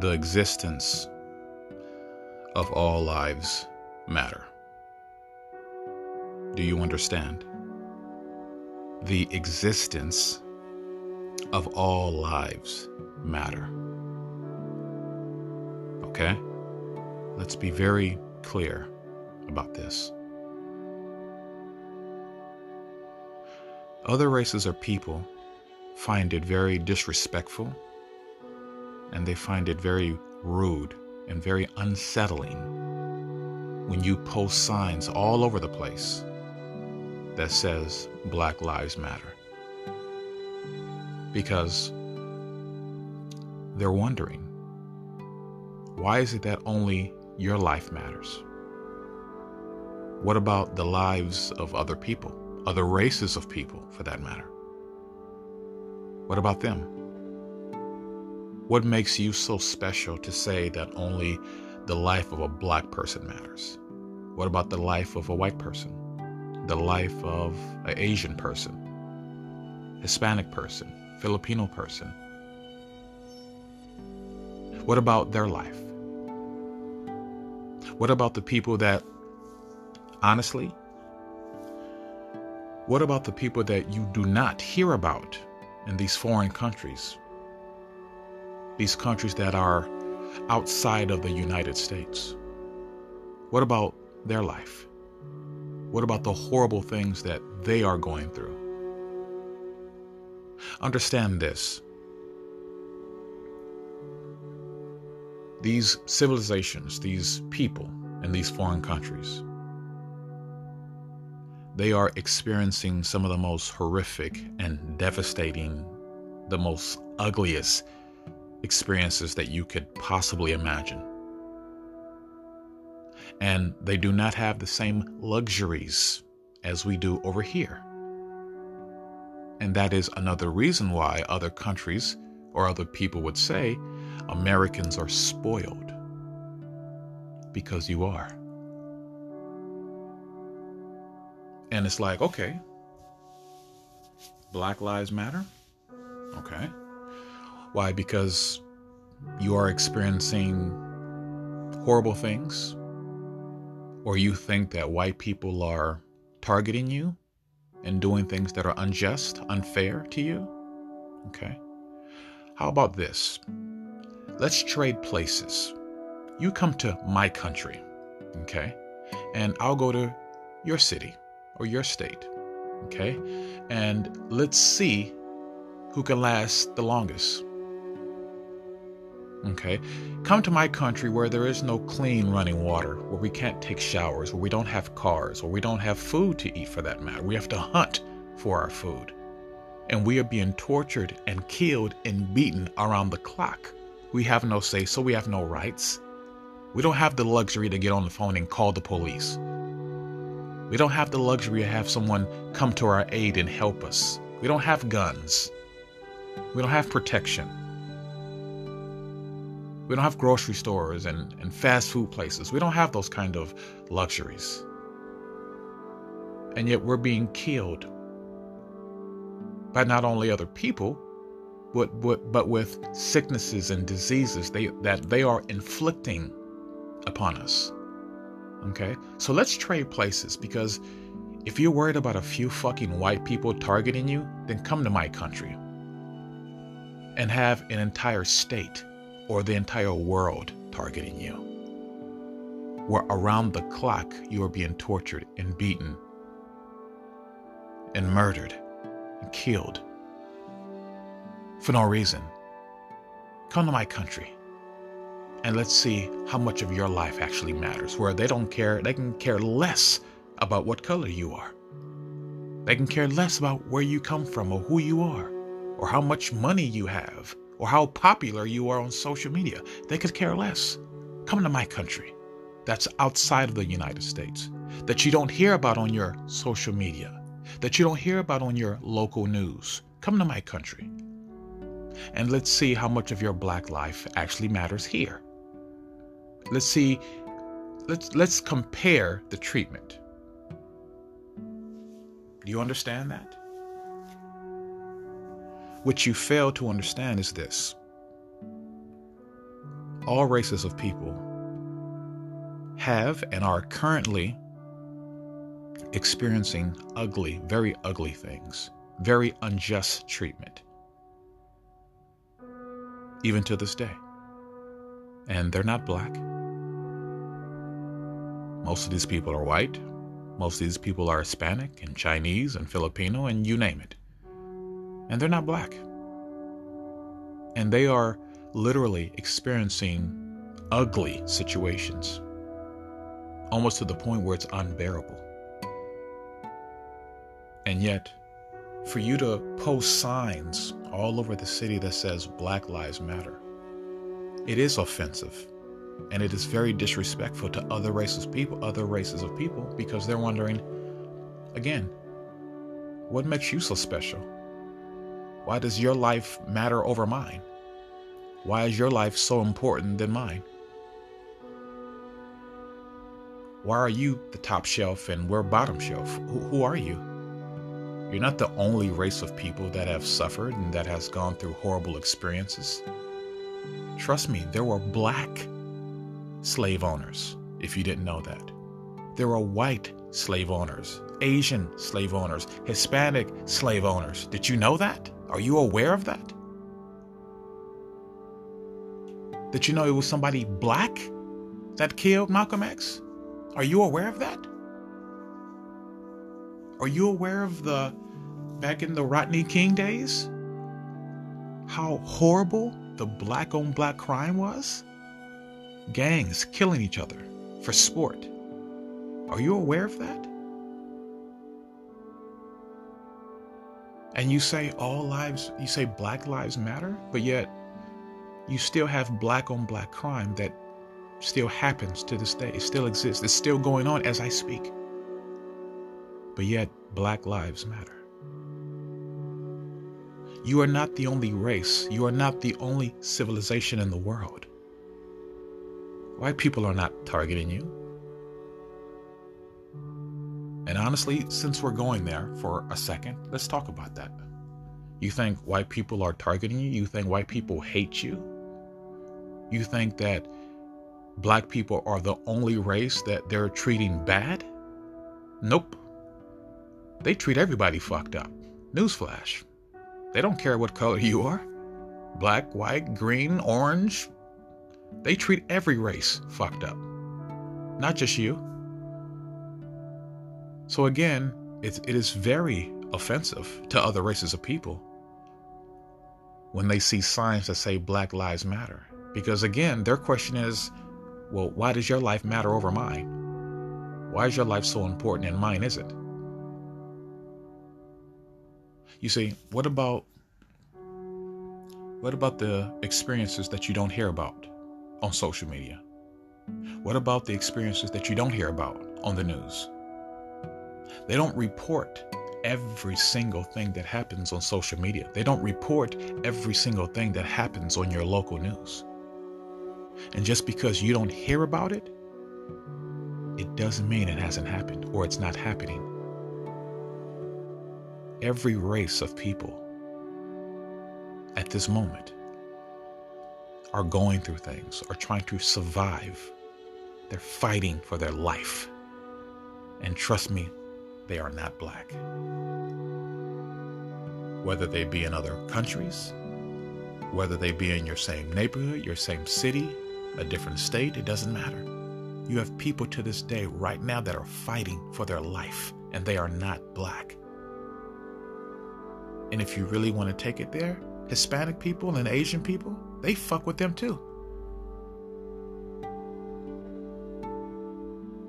the existence of all lives matter. Do you understand? The existence of all lives matter. Okay? Let's be very clear about this. Other races or people find it very disrespectful and they find it very rude and very unsettling when you post signs all over the place that says Black Lives Matter. Because they're wondering why is it that only your life matters? What about the lives of other people, other races of people for that matter? What about them? What makes you so special to say that only the life of a black person matters? What about the life of a white person? The life of an Asian person? Hispanic person? Filipino person? What about their life? What about the people that, honestly, what about the people that you do not hear about in these foreign countries? These countries that are outside of the United States? What about their life? What about the horrible things that they are going through? Understand this. These civilizations, these people in these foreign countries, they are experiencing some of the most horrific and devastating, the most ugliest experiences that you could possibly imagine. And they do not have the same luxuries as we do over here. And that is another reason why other countries or other people would say Americans are spoiled. Because you are. And it's like, okay, Black Lives Matter? Okay. Why? Because you are experiencing horrible things, or you think that white people are targeting you and doing things that are unjust, unfair to you. Okay. How about this? Let's trade places. You come to my country, okay? And I'll go to your city or your state, okay? And let's see who can last the longest. Okay. Come to my country where there is no clean running water, where we can't take showers, where we don't have cars, where we don't have food to eat for that matter. We have to hunt for our food. And we are being tortured and killed and beaten around the clock. We have no say, so we have no rights. We don't have the luxury to get on the phone and call the police. We don't have the luxury to have someone come to our aid and help us. We don't have guns. We don't have protection. We don't have grocery stores and, and fast food places. We don't have those kind of luxuries. And yet we're being killed by not only other people, but, but, but with sicknesses and diseases they, that they are inflicting upon us. Okay? So let's trade places because if you're worried about a few fucking white people targeting you, then come to my country and have an entire state or the entire world targeting you. Where around the clock you are being tortured and beaten and murdered and killed for no reason. Come to my country and let's see how much of your life actually matters. Where they don't care, they can care less about what color you are. They can care less about where you come from or who you are or how much money you have or how popular you are on social media. They could care less. Come to my country that's outside of the United States, that you don't hear about on your social media, that you don't hear about on your local news. Come to my country. And let's see how much of your black life actually matters here. Let's see let's let's compare the treatment. Do you understand that? What you fail to understand is this all races of people have and are currently experiencing ugly, very ugly things, very unjust treatment, even to this day. And they're not black. Most of these people are white. Most of these people are Hispanic and Chinese and Filipino and you name it. And they're not black. And they are literally experiencing ugly situations, almost to the point where it's unbearable. And yet, for you to post signs all over the city that says Black Lives Matter, it is offensive. And it is very disrespectful to other races people, other races of people, because they're wondering, again, what makes you so special? Why does your life matter over mine? Why is your life so important than mine? Why are you the top shelf and we're bottom shelf? Who, who, are you? You're not the only race of people that have suffered and that has gone through horrible experiences. Trust me, there were black slave owners, if you didn't know that. There were white slave owners, Asian slave owners, Hispanic slave owners. Did you know that? Are you aware of that? Did you know it was somebody black that killed Malcolm X? Are you aware of that? Are you aware of the back in the Rodney King days? How horrible the black on black crime was? Gangs killing each other for sport. Are you aware of that? And you say all lives, you say black lives matter, but yet you still have black on black crime that still happens to this day. It still exists. It's still going on as I speak. But yet, black lives matter. You are not the only race. You are not the only civilization in the world. White people are not targeting you. And honestly, since we're going there for a second, let's talk about that. You think white people are targeting you? You think white people hate you? You think that black people are the only race that they're treating bad? Nope. They treat everybody fucked up. Newsflash. They don't care what color you are black, white, green, orange. They treat every race fucked up, not just you. So, again, it, it is very offensive to other races of people when they see signs that say Black Lives Matter. Because again, their question is, well, why does your life matter over mine? Why is your life so important and mine isn't? You see, what about what about the experiences that you don't hear about on social media? What about the experiences that you don't hear about on the news? They don't report every single thing that happens on social media. They don't report every single thing that happens on your local news. And just because you don't hear about it, it doesn't mean it hasn't happened or it's not happening. Every race of people at this moment are going through things, are trying to survive. They're fighting for their life. And trust me, they are not black. Whether they be in other countries, whether they be in your same neighborhood, your same city, a different state, it doesn't matter. You have people to this day right now that are fighting for their life, and they are not black. And if you really want to take it there, Hispanic people and Asian people, they fuck with them too.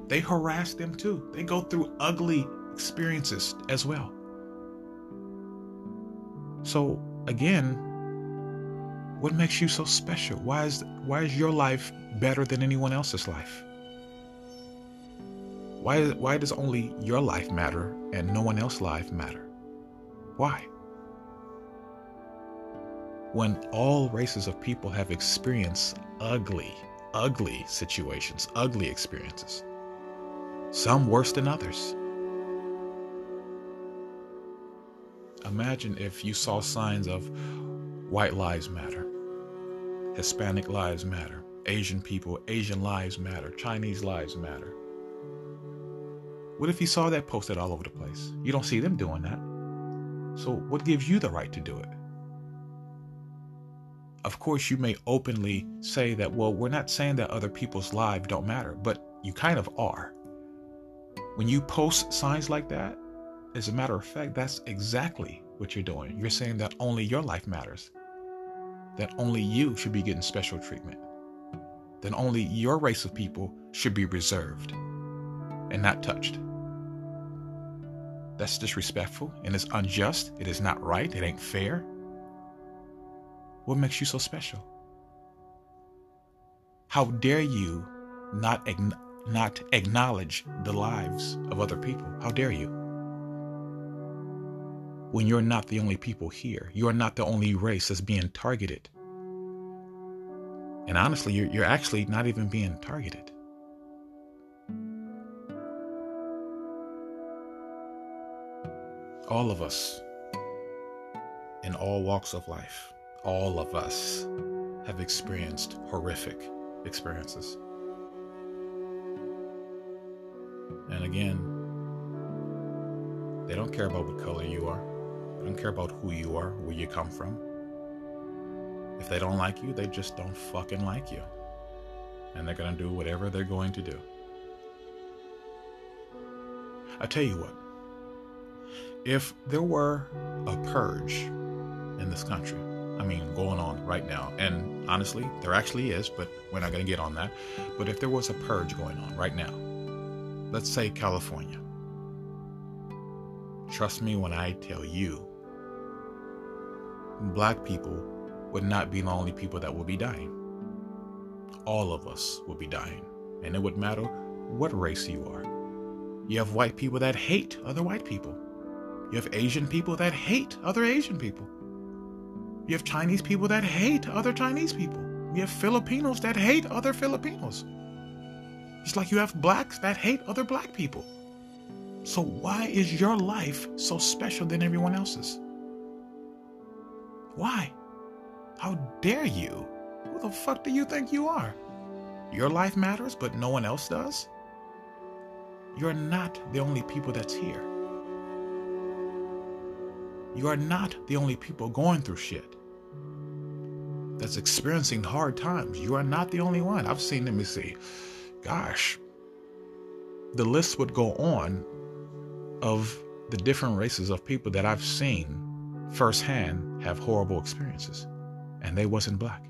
They harass them too. They go through ugly experiences as well. So, again, what makes you so special? Why is why is your life better than anyone else's life? Why why does only your life matter and no one else's life matter? Why? When all races of people have experienced ugly, ugly situations, ugly experiences, some worse than others. Imagine if you saw signs of white lives matter, Hispanic lives matter, Asian people, Asian lives matter, Chinese lives matter. What if you saw that posted all over the place? You don't see them doing that. So, what gives you the right to do it? Of course, you may openly say that, well, we're not saying that other people's lives don't matter, but you kind of are. When you post signs like that, as a matter of fact, that's exactly what you're doing. You're saying that only your life matters, that only you should be getting special treatment, that only your race of people should be reserved and not touched. That's disrespectful and it's unjust. It is not right. It ain't fair. What makes you so special? How dare you not, not acknowledge the lives of other people? How dare you? When you're not the only people here, you are not the only race that's being targeted. And honestly, you're, you're actually not even being targeted. All of us, in all walks of life, all of us have experienced horrific experiences. And again, they don't care about what color you are. They don't care about who you are, where you come from. If they don't like you, they just don't fucking like you. And they're going to do whatever they're going to do. I tell you what, if there were a purge in this country, I mean, going on right now, and honestly, there actually is, but we're not going to get on that. But if there was a purge going on right now, let's say California, trust me when I tell you, black people would not be the only people that will be dying. All of us will be dying, and it would matter what race you are. You have white people that hate other white people. You have Asian people that hate other Asian people. You have Chinese people that hate other Chinese people. You have Filipinos that hate other Filipinos. It's like you have blacks that hate other black people. So why is your life so special than everyone else's? Why? How dare you? Who the fuck do you think you are? Your life matters, but no one else does? You're not the only people that's here. You are not the only people going through shit that's experiencing hard times. You are not the only one. I've seen, let me see, gosh, the list would go on of the different races of people that I've seen firsthand have horrible experiences, and they wasn't black.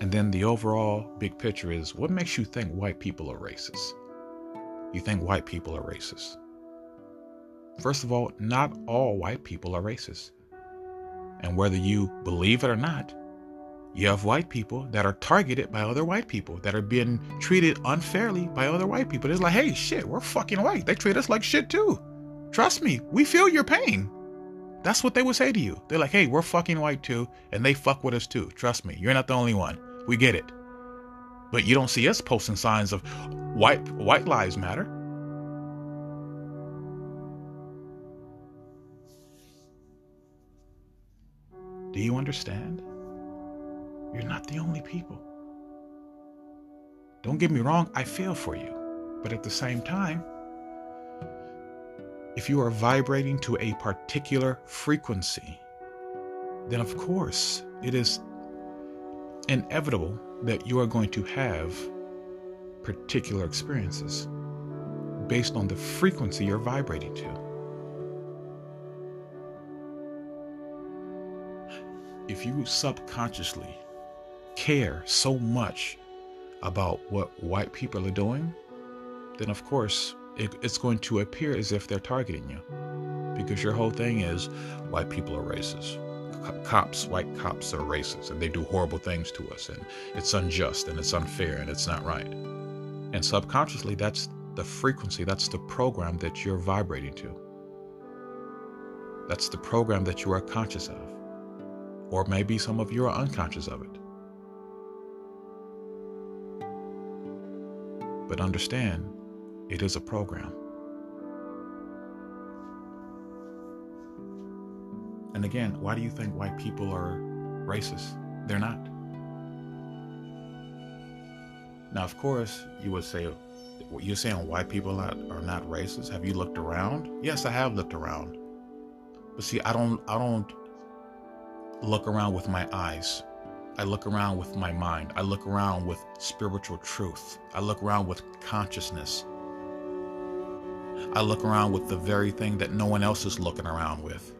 And then the overall big picture is what makes you think white people are racist? You think white people are racist. First of all, not all white people are racist. And whether you believe it or not, you have white people that are targeted by other white people that are being treated unfairly by other white people. It's like, hey, shit, we're fucking white. They treat us like shit too. Trust me, we feel your pain. That's what they would say to you. They're like, hey, we're fucking white too, and they fuck with us too. Trust me, you're not the only one. We get it. But you don't see us posting signs of white white lives matter. Do you understand? You're not the only people. Don't get me wrong, I feel for you. But at the same time, if you are vibrating to a particular frequency, then of course it is inevitable that you are going to have particular experiences based on the frequency you're vibrating to. If you subconsciously care so much about what white people are doing, then of course it, it's going to appear as if they're targeting you. Because your whole thing is white people are racist cops, white cops are racist and they do horrible things to us and it's unjust and it's unfair and it's not right. And subconsciously, that's the frequency, that's the program that you're vibrating to. That's the program that you are conscious of. Or maybe some of you are unconscious of it. But understand, it is a program. And again, why do you think white people are racist. They're not. Now, of course, you would say, you're saying white people are, not racist. Have you looked around? Yes, I have looked around. But see, I don't, I don't look around with my eyes. I look around with my mind. I look around with spiritual truth. I look around with consciousness. I look around with the very thing that no one else is looking around with.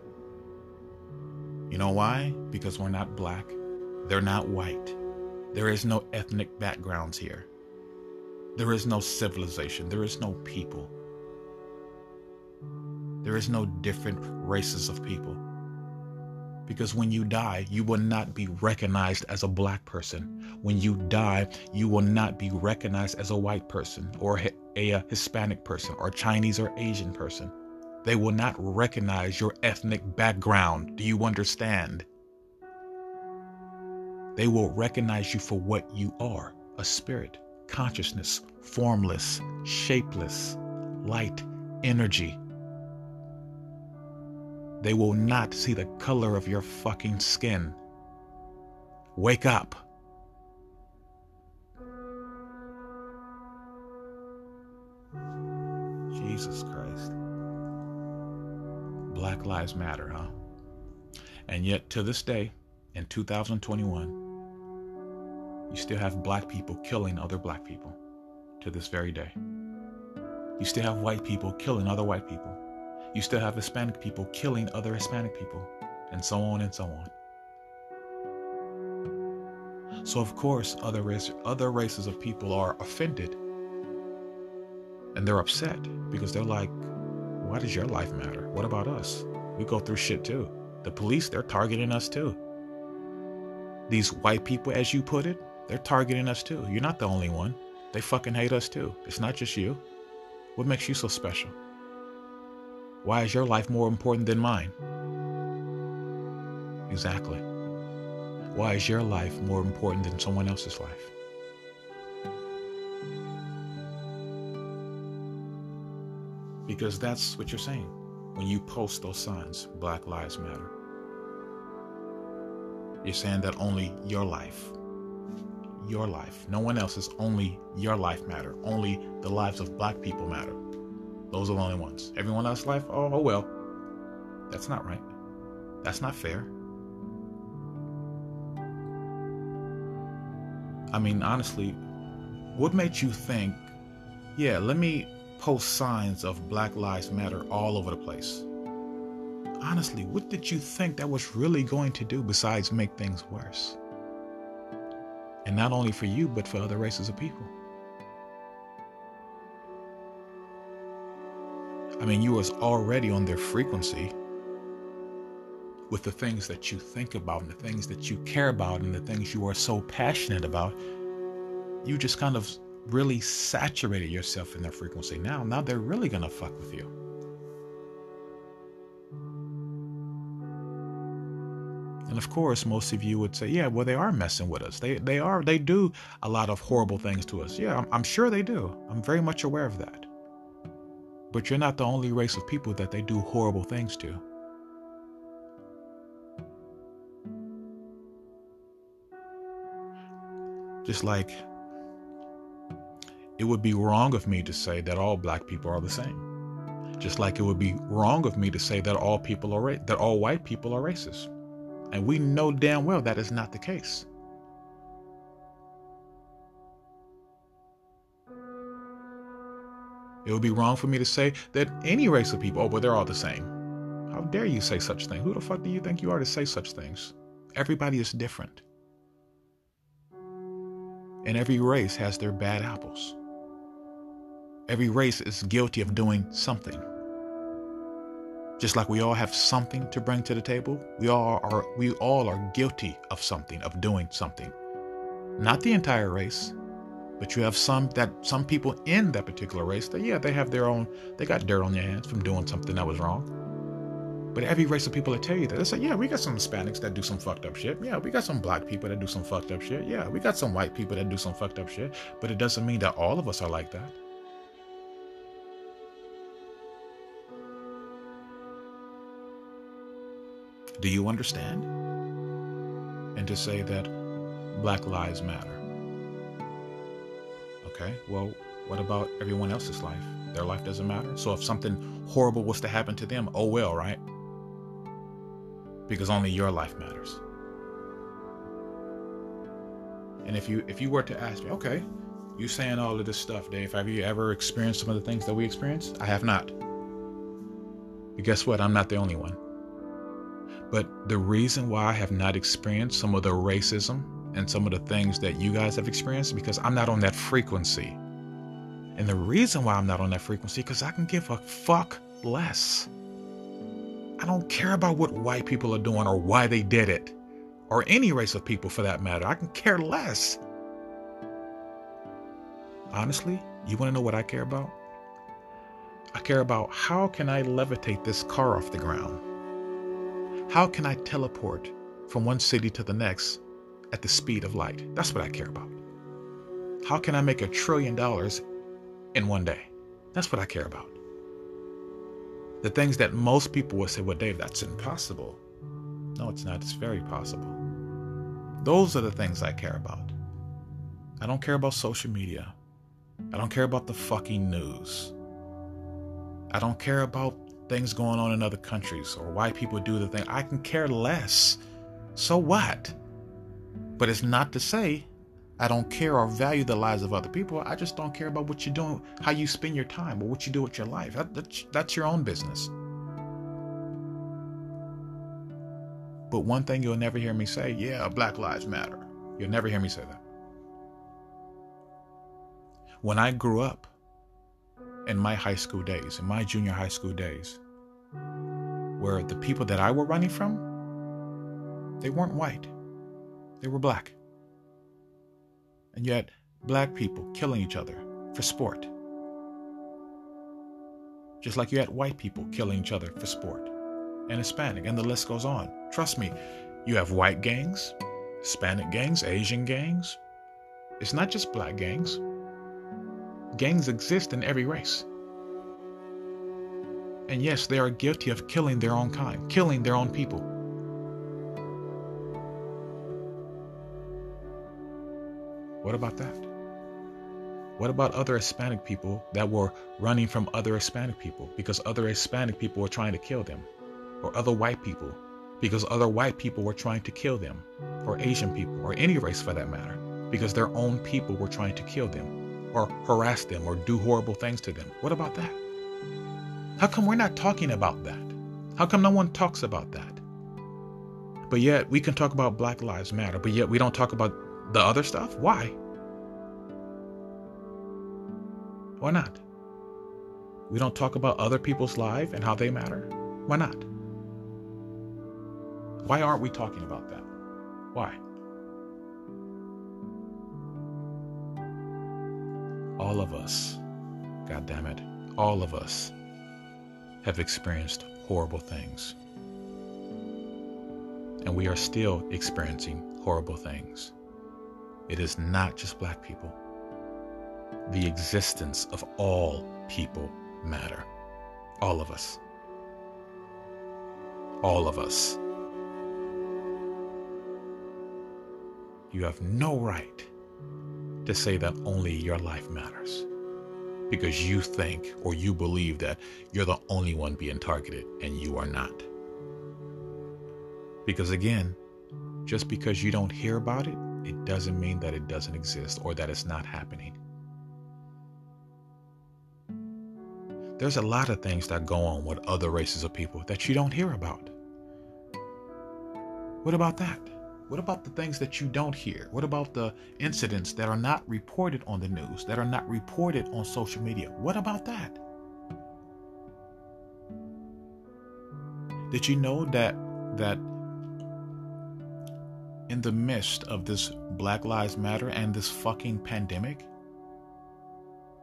You know why? Because we're not black. They're not white. There is no ethnic backgrounds here. There is no civilization. There is no people. There is no different races of people. Because when you die, you will not be recognized as a black person. When you die, you will not be recognized as a white person or a, Hispanic person or Chinese or Asian person. They will not recognize your ethnic background. Do you understand? They will recognize you for what you are a spirit, consciousness, formless, shapeless, light, energy. They will not see the color of your fucking skin. Wake up. Jesus Christ. Black Lives Matter, huh? And yet, to this day, in 2021, you still have black people killing other black people to this very day. You still have white people killing other white people. You still have Hispanic people killing other Hispanic people, and so on and so on. So of course, other race, other races of people are offended, and they're upset because they're like, "Why does your life matter? What about us? We go through shit too. The police, they're targeting us too. These white people, as you put it, they're targeting us too. You're not the only one. They fucking hate us too. It's not just you. What makes you so special? Why is your life more important than mine? Exactly. Why is your life more important than someone else's life? Because that's what you're saying when you post those signs Black Lives Matter. You're saying that only your life your life. No one else's, only your life matter. Only the lives of black people matter. Those are the only ones. Everyone else's life, oh, oh well. That's not right. That's not fair. I mean, honestly, what made you think, yeah, let me post signs of Black Lives Matter all over the place? Honestly, what did you think that was really going to do besides make things worse? And not only for you, but for other races of people. I mean, you was already on their frequency with the things that you think about and the things that you care about and the things you are so passionate about. You just kind of really saturated yourself in their frequency. Now, now they're really gonna fuck with you. And of course, most of you would say, yeah, well, they are messing with us. They, they are, they do a lot of horrible things to us. Yeah, I'm, I'm sure they do. I'm very much aware of that. But you're not the only race of people that they do horrible things to. Just like it would be wrong of me to say that all black people are the same. Just like it would be wrong of me to say that all people are ra- that all white people are racist. And we know damn well that is not the case. It would be wrong for me to say that any race of people, oh, but they're all the same. How dare you say such things? Who the fuck do you think you are to say such things? Everybody is different. And every race has their bad apples. Every race is guilty of doing something. Just like we all have something to bring to the table, we all are we all are guilty of something, of doing something. Not the entire race, but you have some that some people in that particular race that yeah, they have their own they got dirt on their hands from doing something that was wrong. But every race of people that tell you that, they say, yeah, we got some Hispanics that do some fucked up shit. Yeah, we got some black people that do some fucked up shit. Yeah, we got some white people that do some fucked up shit. But it doesn't mean that all of us are like that. Do you understand? and to say that Black Lives Matter. Okay, well, what about everyone else's life? Their life doesn't matter. So if something horrible was to happen to them, oh well, right? Because only your life matters. And if you if you were to ask me, okay, you saying all of this stuff, Dave, have you ever experienced some of the things that we experience? I have not. But guess what? I'm not the only one. But the reason why I have not experienced some of the racism and some of the things that you guys have experienced because I'm not on that frequency. And the reason why I'm not on that frequency because I can give a fuck less. I don't care about what white people are doing or why they did it, or any race of people for that matter. I can care less. Honestly, you want to know what I care about? I care about how can I levitate this car off the ground? How can I teleport from one city to the next at the speed of light? That's what I care about. How can I make a trillion dollars in one day? That's what I care about. The things that most people will say, well, Dave, that's impossible. No, it's not. It's very possible. Those are the things I care about. I don't care about social media. I don't care about the fucking news. I don't care about things going on in other countries or why people do the thing. I can care less. So what? But it's not to say I don't care or value the lives of other people. I just don't care about what you're doing, how you spend your time, or what you do with your life. That, that's, that's your own business. But one thing you'll never hear me say, yeah, Black Lives Matter. You'll never hear me say that. When I grew up, in my high school days, in my junior high school days, where the people that I were running from, they weren't white, they were black. And yet, black people killing each other for sport. Just like you had white people killing each other for sport, and Hispanic, and the list goes on. Trust me, you have white gangs, Hispanic gangs, Asian gangs. It's not just black gangs gangs exist in every race. And yes, they are guilty of killing their own kind, killing their own people. What about that? What about other Hispanic people that were running from other Hispanic people because other Hispanic people were trying to kill them? Or other white people because other white people were trying to kill them? Or Asian people, or any race for that matter, because their own people were trying to kill them? or harass them or do horrible things to them. What about that? How come we're not talking about that? How come no one talks about that? But yet we can talk about Black Lives Matter, but yet we don't talk about the other stuff? Why? Why not? We don't talk about other people's lives and how they matter? Why not? Why aren't we talking about that? Why? all of us, God damn it, all of us have experienced horrible things. And we are still experiencing horrible things. It is not just black people. The existence of all people matter. All of us. All of us. You have no right to say that only your life matters because you think or you believe that you're the only one being targeted and you are not. Because again, just because you don't hear about it, it doesn't mean that it doesn't exist or that it's not happening. There's a lot of things that go on with other races of people that you don't hear about. What about that? What about the things that you don't hear? What about the incidents that are not reported on the news, that are not reported on social media? What about that? Did you know that that in the midst of this Black Lives Matter and this fucking pandemic,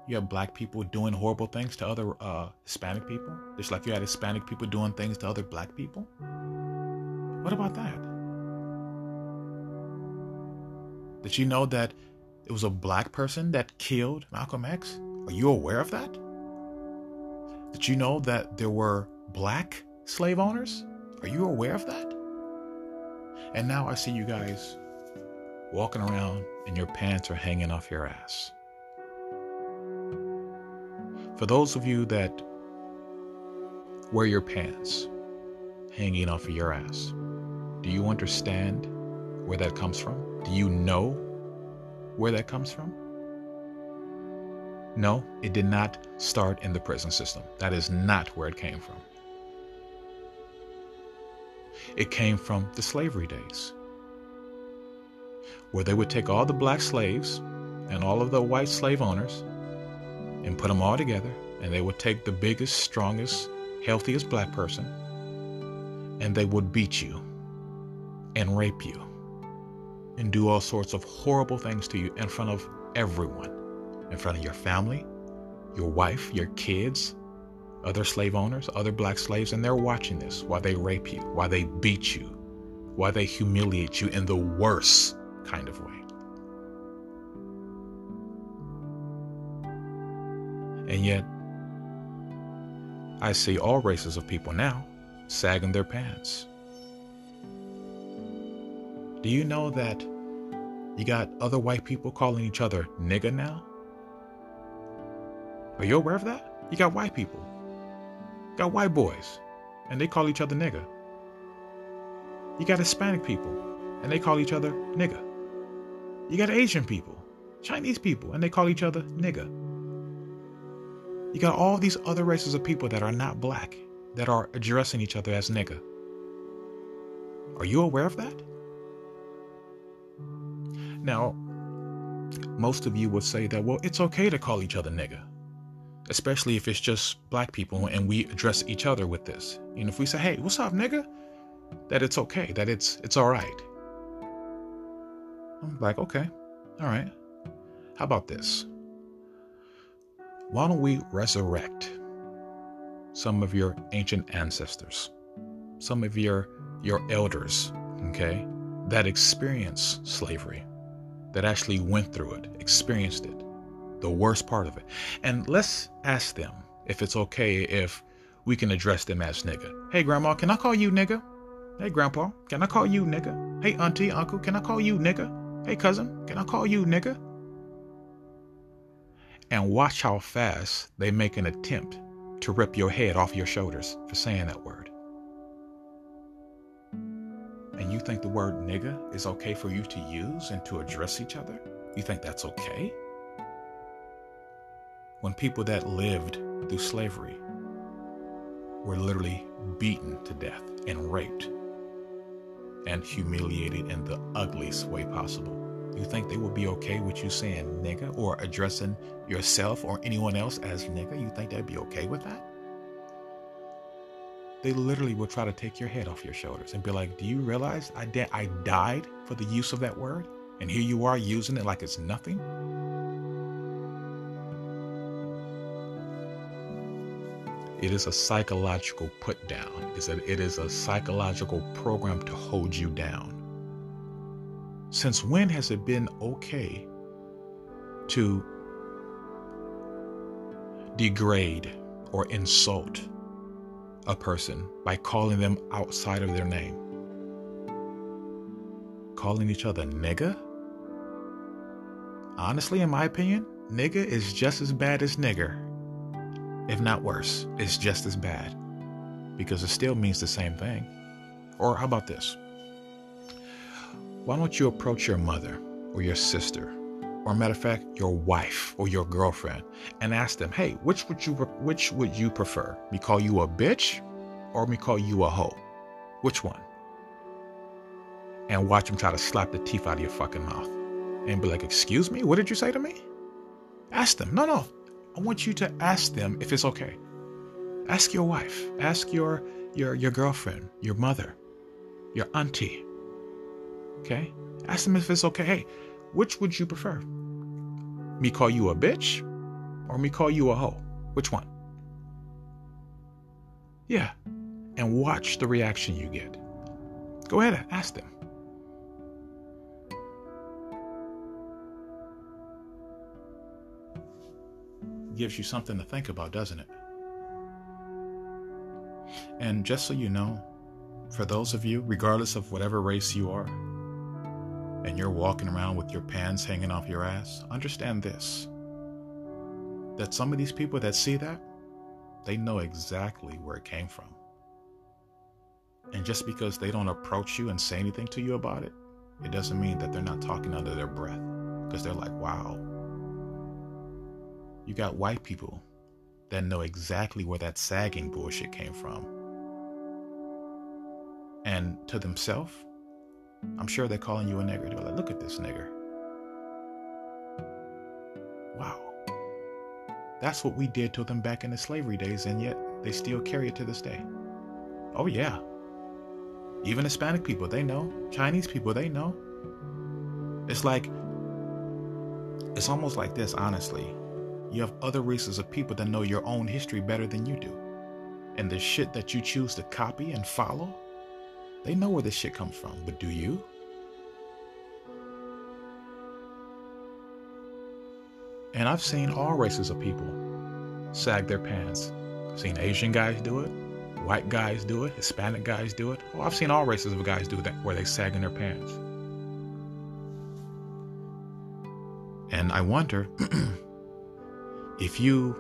you have black people doing horrible things to other uh, Hispanic people, just like you had Hispanic people doing things to other black people? What about that? Did you know that it was a black person that killed Malcolm X? Are you aware of that? Did you know that there were black slave owners? Are you aware of that? And now I see you guys walking around and your pants are hanging off your ass. For those of you that wear your pants hanging off of your ass, do you understand where that comes from? Do you know where that comes from? No, it did not start in the prison system. That is not where it came from. It came from the slavery days, where they would take all the black slaves and all of the white slave owners and put them all together, and they would take the biggest, strongest, healthiest black person, and they would beat you and rape you and do all sorts of horrible things to you in front of everyone in front of your family, your wife, your kids, other slave owners, other black slaves, and they're watching this while they rape you, while they beat you, while they humiliate you in the worst kind of way. And yet, I see all races of people now sagging their pants. Do you know that you got other white people calling each other nigga now? Are you aware of that? You got white people, got white boys, and they call each other nigga. You got Hispanic people, and they call each other nigga. You got Asian people, Chinese people, and they call each other nigga. You got all these other races of people that are not black that are addressing each other as nigga. Are you aware of that? Now, most of you would say that, well, it's okay to call each other nigga especially if it's just black people and we address each other with this. And if we say, "Hey, what's up, nigga?" that it's okay, that it's it's all right. I'm like, "Okay. All right. How about this? Why don't we resurrect some of your ancient ancestors? Some of your your elders, okay? That experienced slavery, that actually went through it, experienced it the worst part of it. And let's ask them if it's okay if we can address them as nigga. Hey, grandma, can I call you nigga? Hey, grandpa, can I call you nigga? Hey, auntie, uncle, can I call you nigga? Hey, cousin, can I call you nigga? And watch how fast they make an attempt to rip your head off your shoulders for saying that word. And you think the word nigga is okay for you to use and to address each other? You think that's okay? When people that lived through slavery were literally beaten to death and raped and humiliated in the ugliest way possible. You think they would be okay with you saying nigga or addressing yourself or anyone else as nigga? You think they'd be okay with that? They literally would try to take your head off your shoulders and be like, Do you realize I, de- I died for the use of that word? And here you are using it like it's nothing? It is a psychological put down. Is that it is a psychological program to hold you down. Since when has it been okay to degrade or insult a person by calling them outside of their name? Calling each other nigga? Honestly, in my opinion, nigga is just as bad as nigger if not worse. It's just as bad because it still means the same thing. Or how about this? Why don't you approach your mother or your sister, or matter of fact, your wife or your girlfriend, and ask them, "Hey, which would you which would you prefer? Me call you a bitch, or me call you a hoe? Which one?" And watch them try to slap the teeth out of your fucking mouth, and be like, "Excuse me, what did you say to me?" Ask them. No, no, I want you to ask them if it's okay. Ask your wife, ask your your your girlfriend, your mother, your auntie. Okay? Ask them if it's okay. Hey, which would you prefer? Me call you a bitch or me call you a hoe? Which one? Yeah. And watch the reaction you get. Go ahead and ask them. Gives you something to think about, doesn't it? And just so you know, for those of you, regardless of whatever race you are, and you're walking around with your pants hanging off your ass, understand this that some of these people that see that, they know exactly where it came from. And just because they don't approach you and say anything to you about it, it doesn't mean that they're not talking under their breath. Because they're like, wow. You got white people that know exactly where that sagging bullshit came from. And to themselves, I'm sure they're calling you a nigger. They're like, look at this nigger. Wow. That's what we did to them back in the slavery days, and yet they still carry it to this day. Oh, yeah. Even Hispanic people, they know. Chinese people, they know. It's like, it's almost like this, honestly. You have other races of people that know your own history better than you do. And the shit that you choose to copy and follow, they know where this shit comes from. But do you? And I've seen all races of people sag their pants. I've seen Asian guys do it, white guys do it, Hispanic guys do it. Oh, I've seen all races of guys do that where they sag in their pants. And I wonder if you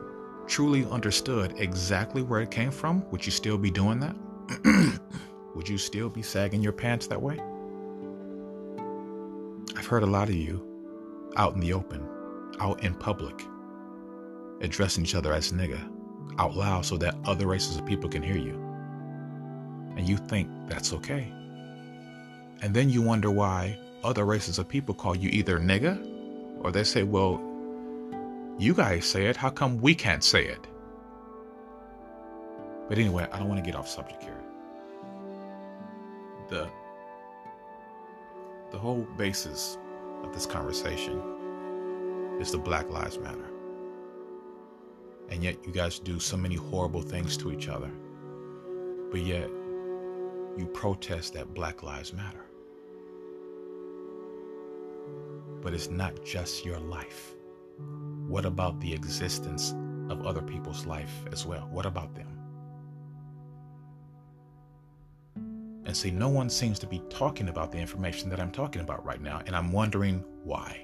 truly understood exactly where it came from, would you still be doing that? would you still be sagging your pants that way? I've heard a lot of you out in the open, out in public, addressing each other as nigga out loud so that other races of people can hear you. And you think that's okay. And then you wonder why other races of people call you either nigga or they say, well, you guys say it. How come we can't say it? But anyway, I don't want to get off subject here. The the whole basis of this conversation is the Black Lives Matter. And yet you guys do so many horrible things to each other. But yet you protest that Black Lives Matter but it's not just your life. What about the existence of other people's life as well? What about them? And see, no one seems to be talking about the information that I'm talking about right now, and I'm wondering why.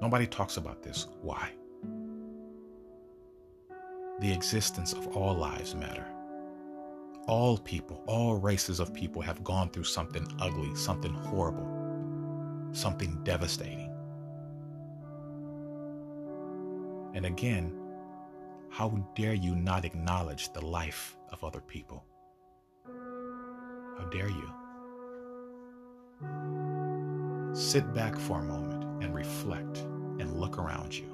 Nobody talks about this. Why? The existence of all lives matter all people, all races of people have gone through something ugly, something horrible, something devastating. And again, how dare you not acknowledge the life of other people? How dare you? Sit back for a moment and reflect and look around you.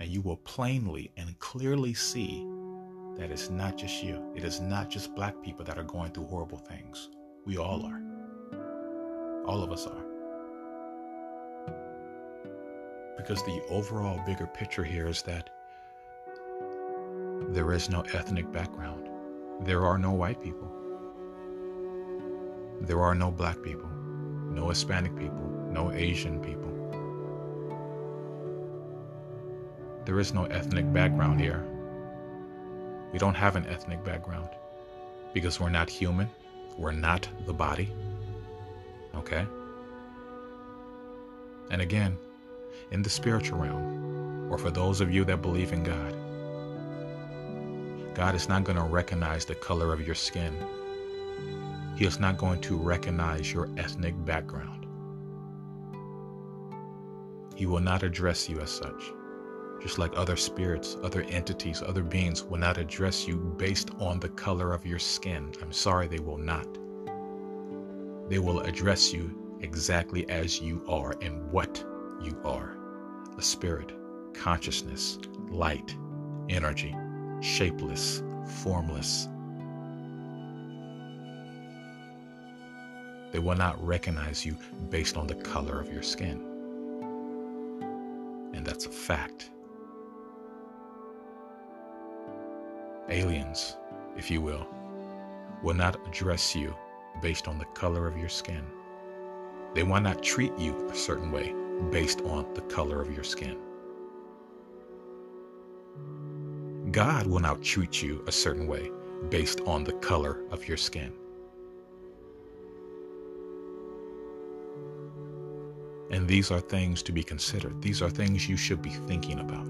And you will plainly and clearly see that it's not just you. It is not just black people that are going through horrible things. We all are. All of us are. Because the overall bigger picture here is that there is no ethnic background. There are no white people. There are no black people, no Hispanic people, no Asian people. There is no ethnic background here. We don't have an ethnic background because we're not human. We're not the body. Okay? And again, in the spiritual realm, or for those of you that believe in God, God is not going to recognize the color of your skin. He is not going to recognize your ethnic background. He will not address you as such just like other spirits, other entities, other beings will not address you based on the color of your skin. I'm sorry, they will not. They will address you exactly as you are and what you are a spirit, consciousness, light, energy, shapeless, formless. They will not recognize you based on the color of your skin. And that's a fact. aliens, if you will, will not address you based on the color of your skin. They will not treat you a certain way based on the color of your skin. God will now treat you a certain way based on the color of your skin. And these are things to be considered. These are things you should be thinking about.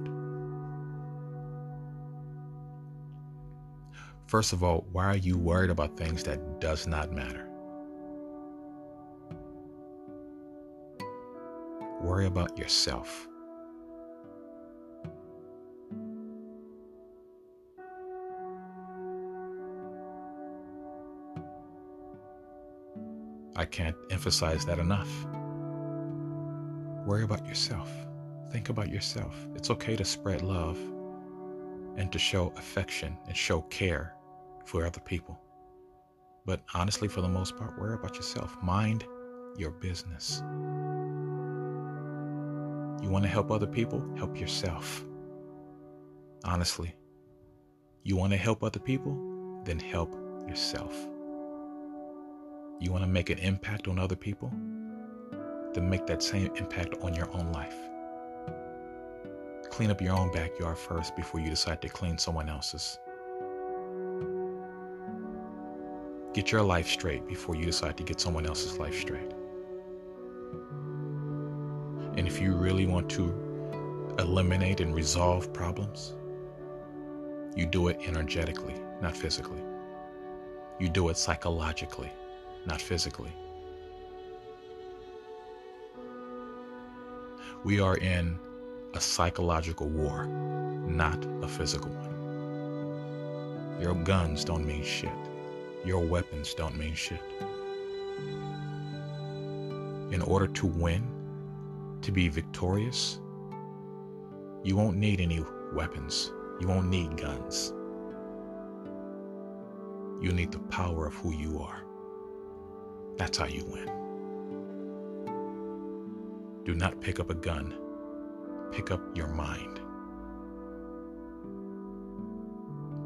First of all, why are you worried about things that does not matter? Worry about yourself. I can't emphasize that enough. Worry about yourself. Think about yourself. It's okay to spread love and to show affection and show care for other people. But honestly, for the most part, worry about yourself. Mind your business. You want to help other people? Help yourself. Honestly, you want to help other people? Then help yourself. You want to make an impact on other people? Then make that same impact on your own life. Clean up your own backyard first before you decide to clean someone else's. Get your life straight before you decide to get someone else's life straight. And if you really want to eliminate and resolve problems, you do it energetically, not physically. You do it psychologically, not physically. We are in a psychological war, not a physical one. Your guns don't mean shit. Your weapons don't mean shit. In order to win, to be victorious, you won't need any weapons. You won't need guns. You need the power of who you are. That's how you win. Do not pick up a gun. Pick up your mind.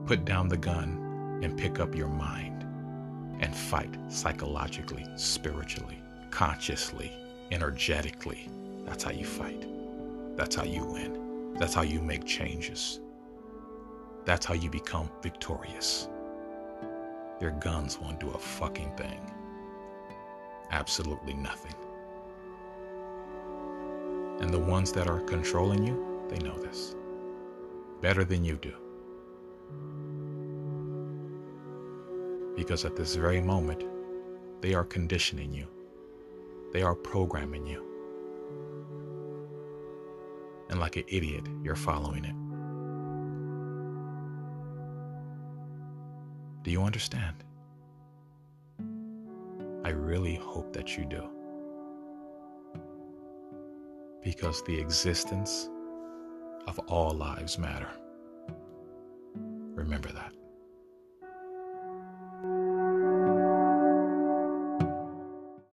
Put down the gun and pick up your mind and fight psychologically, spiritually, consciously, energetically. That's how you fight. That's how you win. That's how you make changes. That's how you become victorious. Your guns won't do a fucking thing absolutely nothing. And the ones that are controlling you, they know this better than you do. Because at this very moment, they are conditioning you, they are programming you. And like an idiot, you're following it. Do you understand? I really hope that you do. Because the existence of all lives matter. Remember that.